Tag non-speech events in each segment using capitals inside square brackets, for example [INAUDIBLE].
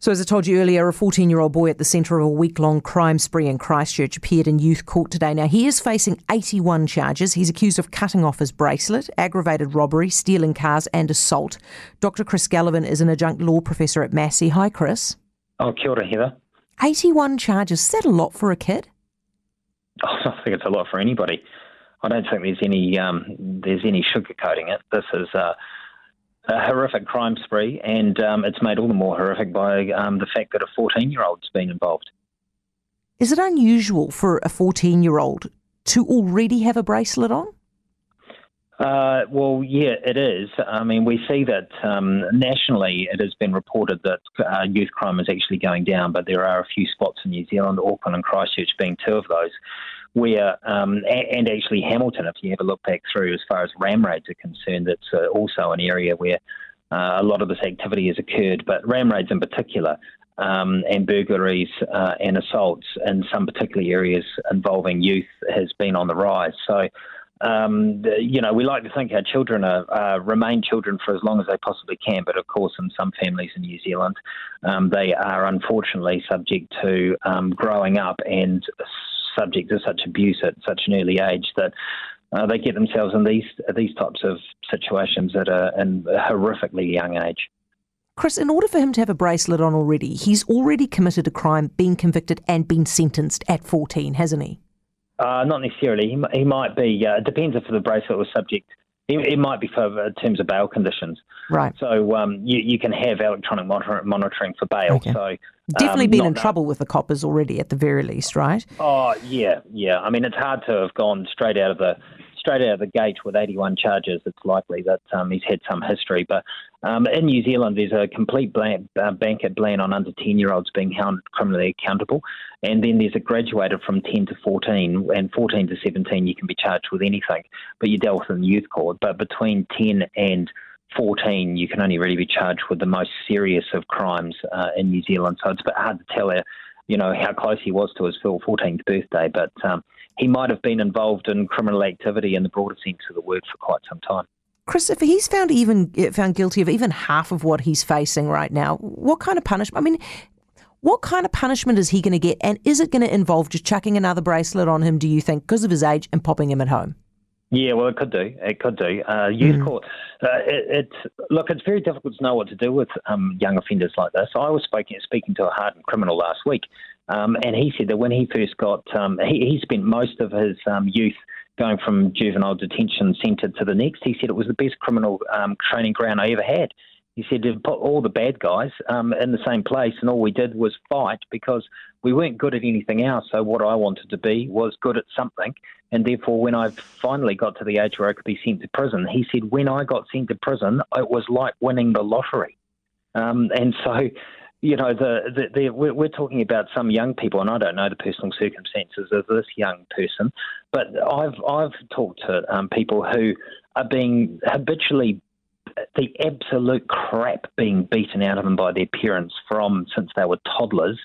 So, as I told you earlier, a 14 year old boy at the centre of a week long crime spree in Christchurch appeared in youth court today. Now, he is facing 81 charges. He's accused of cutting off his bracelet, aggravated robbery, stealing cars, and assault. Dr. Chris Gallavin is an adjunct law professor at Massey. Hi, Chris. Oh, kia ora, Heather. 81 charges. Is that a lot for a kid? Oh, [LAUGHS] I think it's a lot for anybody. I don't think there's any um, there's any sugarcoating it. This is uh, a horrific crime spree, and um, it's made all the more horrific by um, the fact that a 14 year old's been involved. Is it unusual for a 14 year old to already have a bracelet on? Uh, well, yeah, it is. I mean, we see that um, nationally it has been reported that uh, youth crime is actually going down, but there are a few spots in New Zealand, Auckland and Christchurch being two of those, where, um, and actually Hamilton, if you have a look back through as far as ram raids are concerned, it's uh, also an area where uh, a lot of this activity has occurred, but ram raids in particular. Um, and burglaries uh, and assaults in some particular areas involving youth has been on the rise. So, um, you know, we like to think our children are, uh, remain children for as long as they possibly can, but of course, in some families in New Zealand, um, they are unfortunately subject to um, growing up and subject to such abuse at such an early age that uh, they get themselves in these these types of situations at a, a horrifically young age. Chris, in order for him to have a bracelet on already, he's already committed a crime, been convicted, and been sentenced at 14, hasn't he? Uh, not necessarily. He, he might be. Uh, it depends if the bracelet was subject it, might be for uh, terms of bail conditions. Right. So um, you, you can have electronic monitor- monitoring for bail. Okay. So definitely um, been in trouble with the coppers already, at the very least, right? Oh yeah, yeah. I mean, it's hard to have gone straight out of the straight out of the gate with 81 charges. It's likely that um, he's had some history. But um, in New Zealand, there's a complete ban, uh, blanket ban on under 10 year olds being held criminally accountable. And then there's a graduated from 10 to 14, and 14 to 17, you can be charged with anything, but you dealt with in youth court. But between 10 and 14, you can only really be charged with the most serious of crimes uh, in New Zealand. So it's a bit hard to tell, uh, you know, how close he was to his 14th birthday. But um, he might have been involved in criminal activity in the broader sense of the word for quite some time. Chris, if he's found even found guilty of even half of what he's facing right now, what kind of punishment? I mean, what kind of punishment is he going to get, and is it going to involve just chucking another bracelet on him? Do you think because of his age and popping him at home? Yeah, well, it could do. It could do. Uh, youth mm. court. Uh, it, it's look. It's very difficult to know what to do with um, young offenders like this. I was speaking speaking to a hardened criminal last week, um, and he said that when he first got, um, he, he, spent most of his um, youth going from juvenile detention centre to the next. He said it was the best criminal um, training ground I ever had. He said to put all the bad guys um, in the same place, and all we did was fight because we weren't good at anything else. So what I wanted to be was good at something, and therefore, when I finally got to the age where I could be sent to prison, he said when I got sent to prison, it was like winning the lottery. Um, and so you know, the, the, the, we're talking about some young people, and I don't know the personal circumstances of this young person, but I've I've talked to um, people who are being habitually the absolute crap being beaten out of them by their parents from since they were toddlers,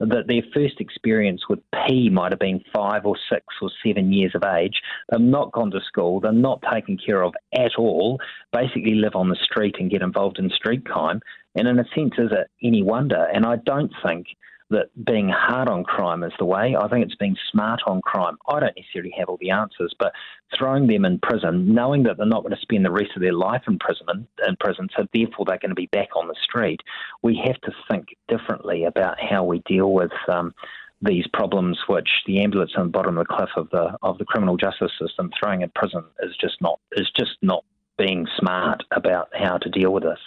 that their first experience with P might have been five or six or seven years of age. They've not gone to school, they're not taken care of at all, basically live on the street and get involved in street crime. And in a sense, is it any wonder? And I don't think that being hard on crime is the way. I think it's being smart on crime. I don't necessarily have all the answers, but throwing them in prison, knowing that they're not going to spend the rest of their life in prison, in prison, so therefore they're going to be back on the street. We have to think differently about how we deal with. Um, these problems, which the ambulance on the bottom of the cliff of the of the criminal justice system throwing in prison is just not is just not being smart about how to deal with this.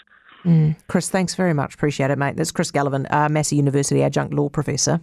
Mm. Chris, thanks very much. Appreciate it, mate. That's Chris Gallavin, uh, Massey University adjunct law professor.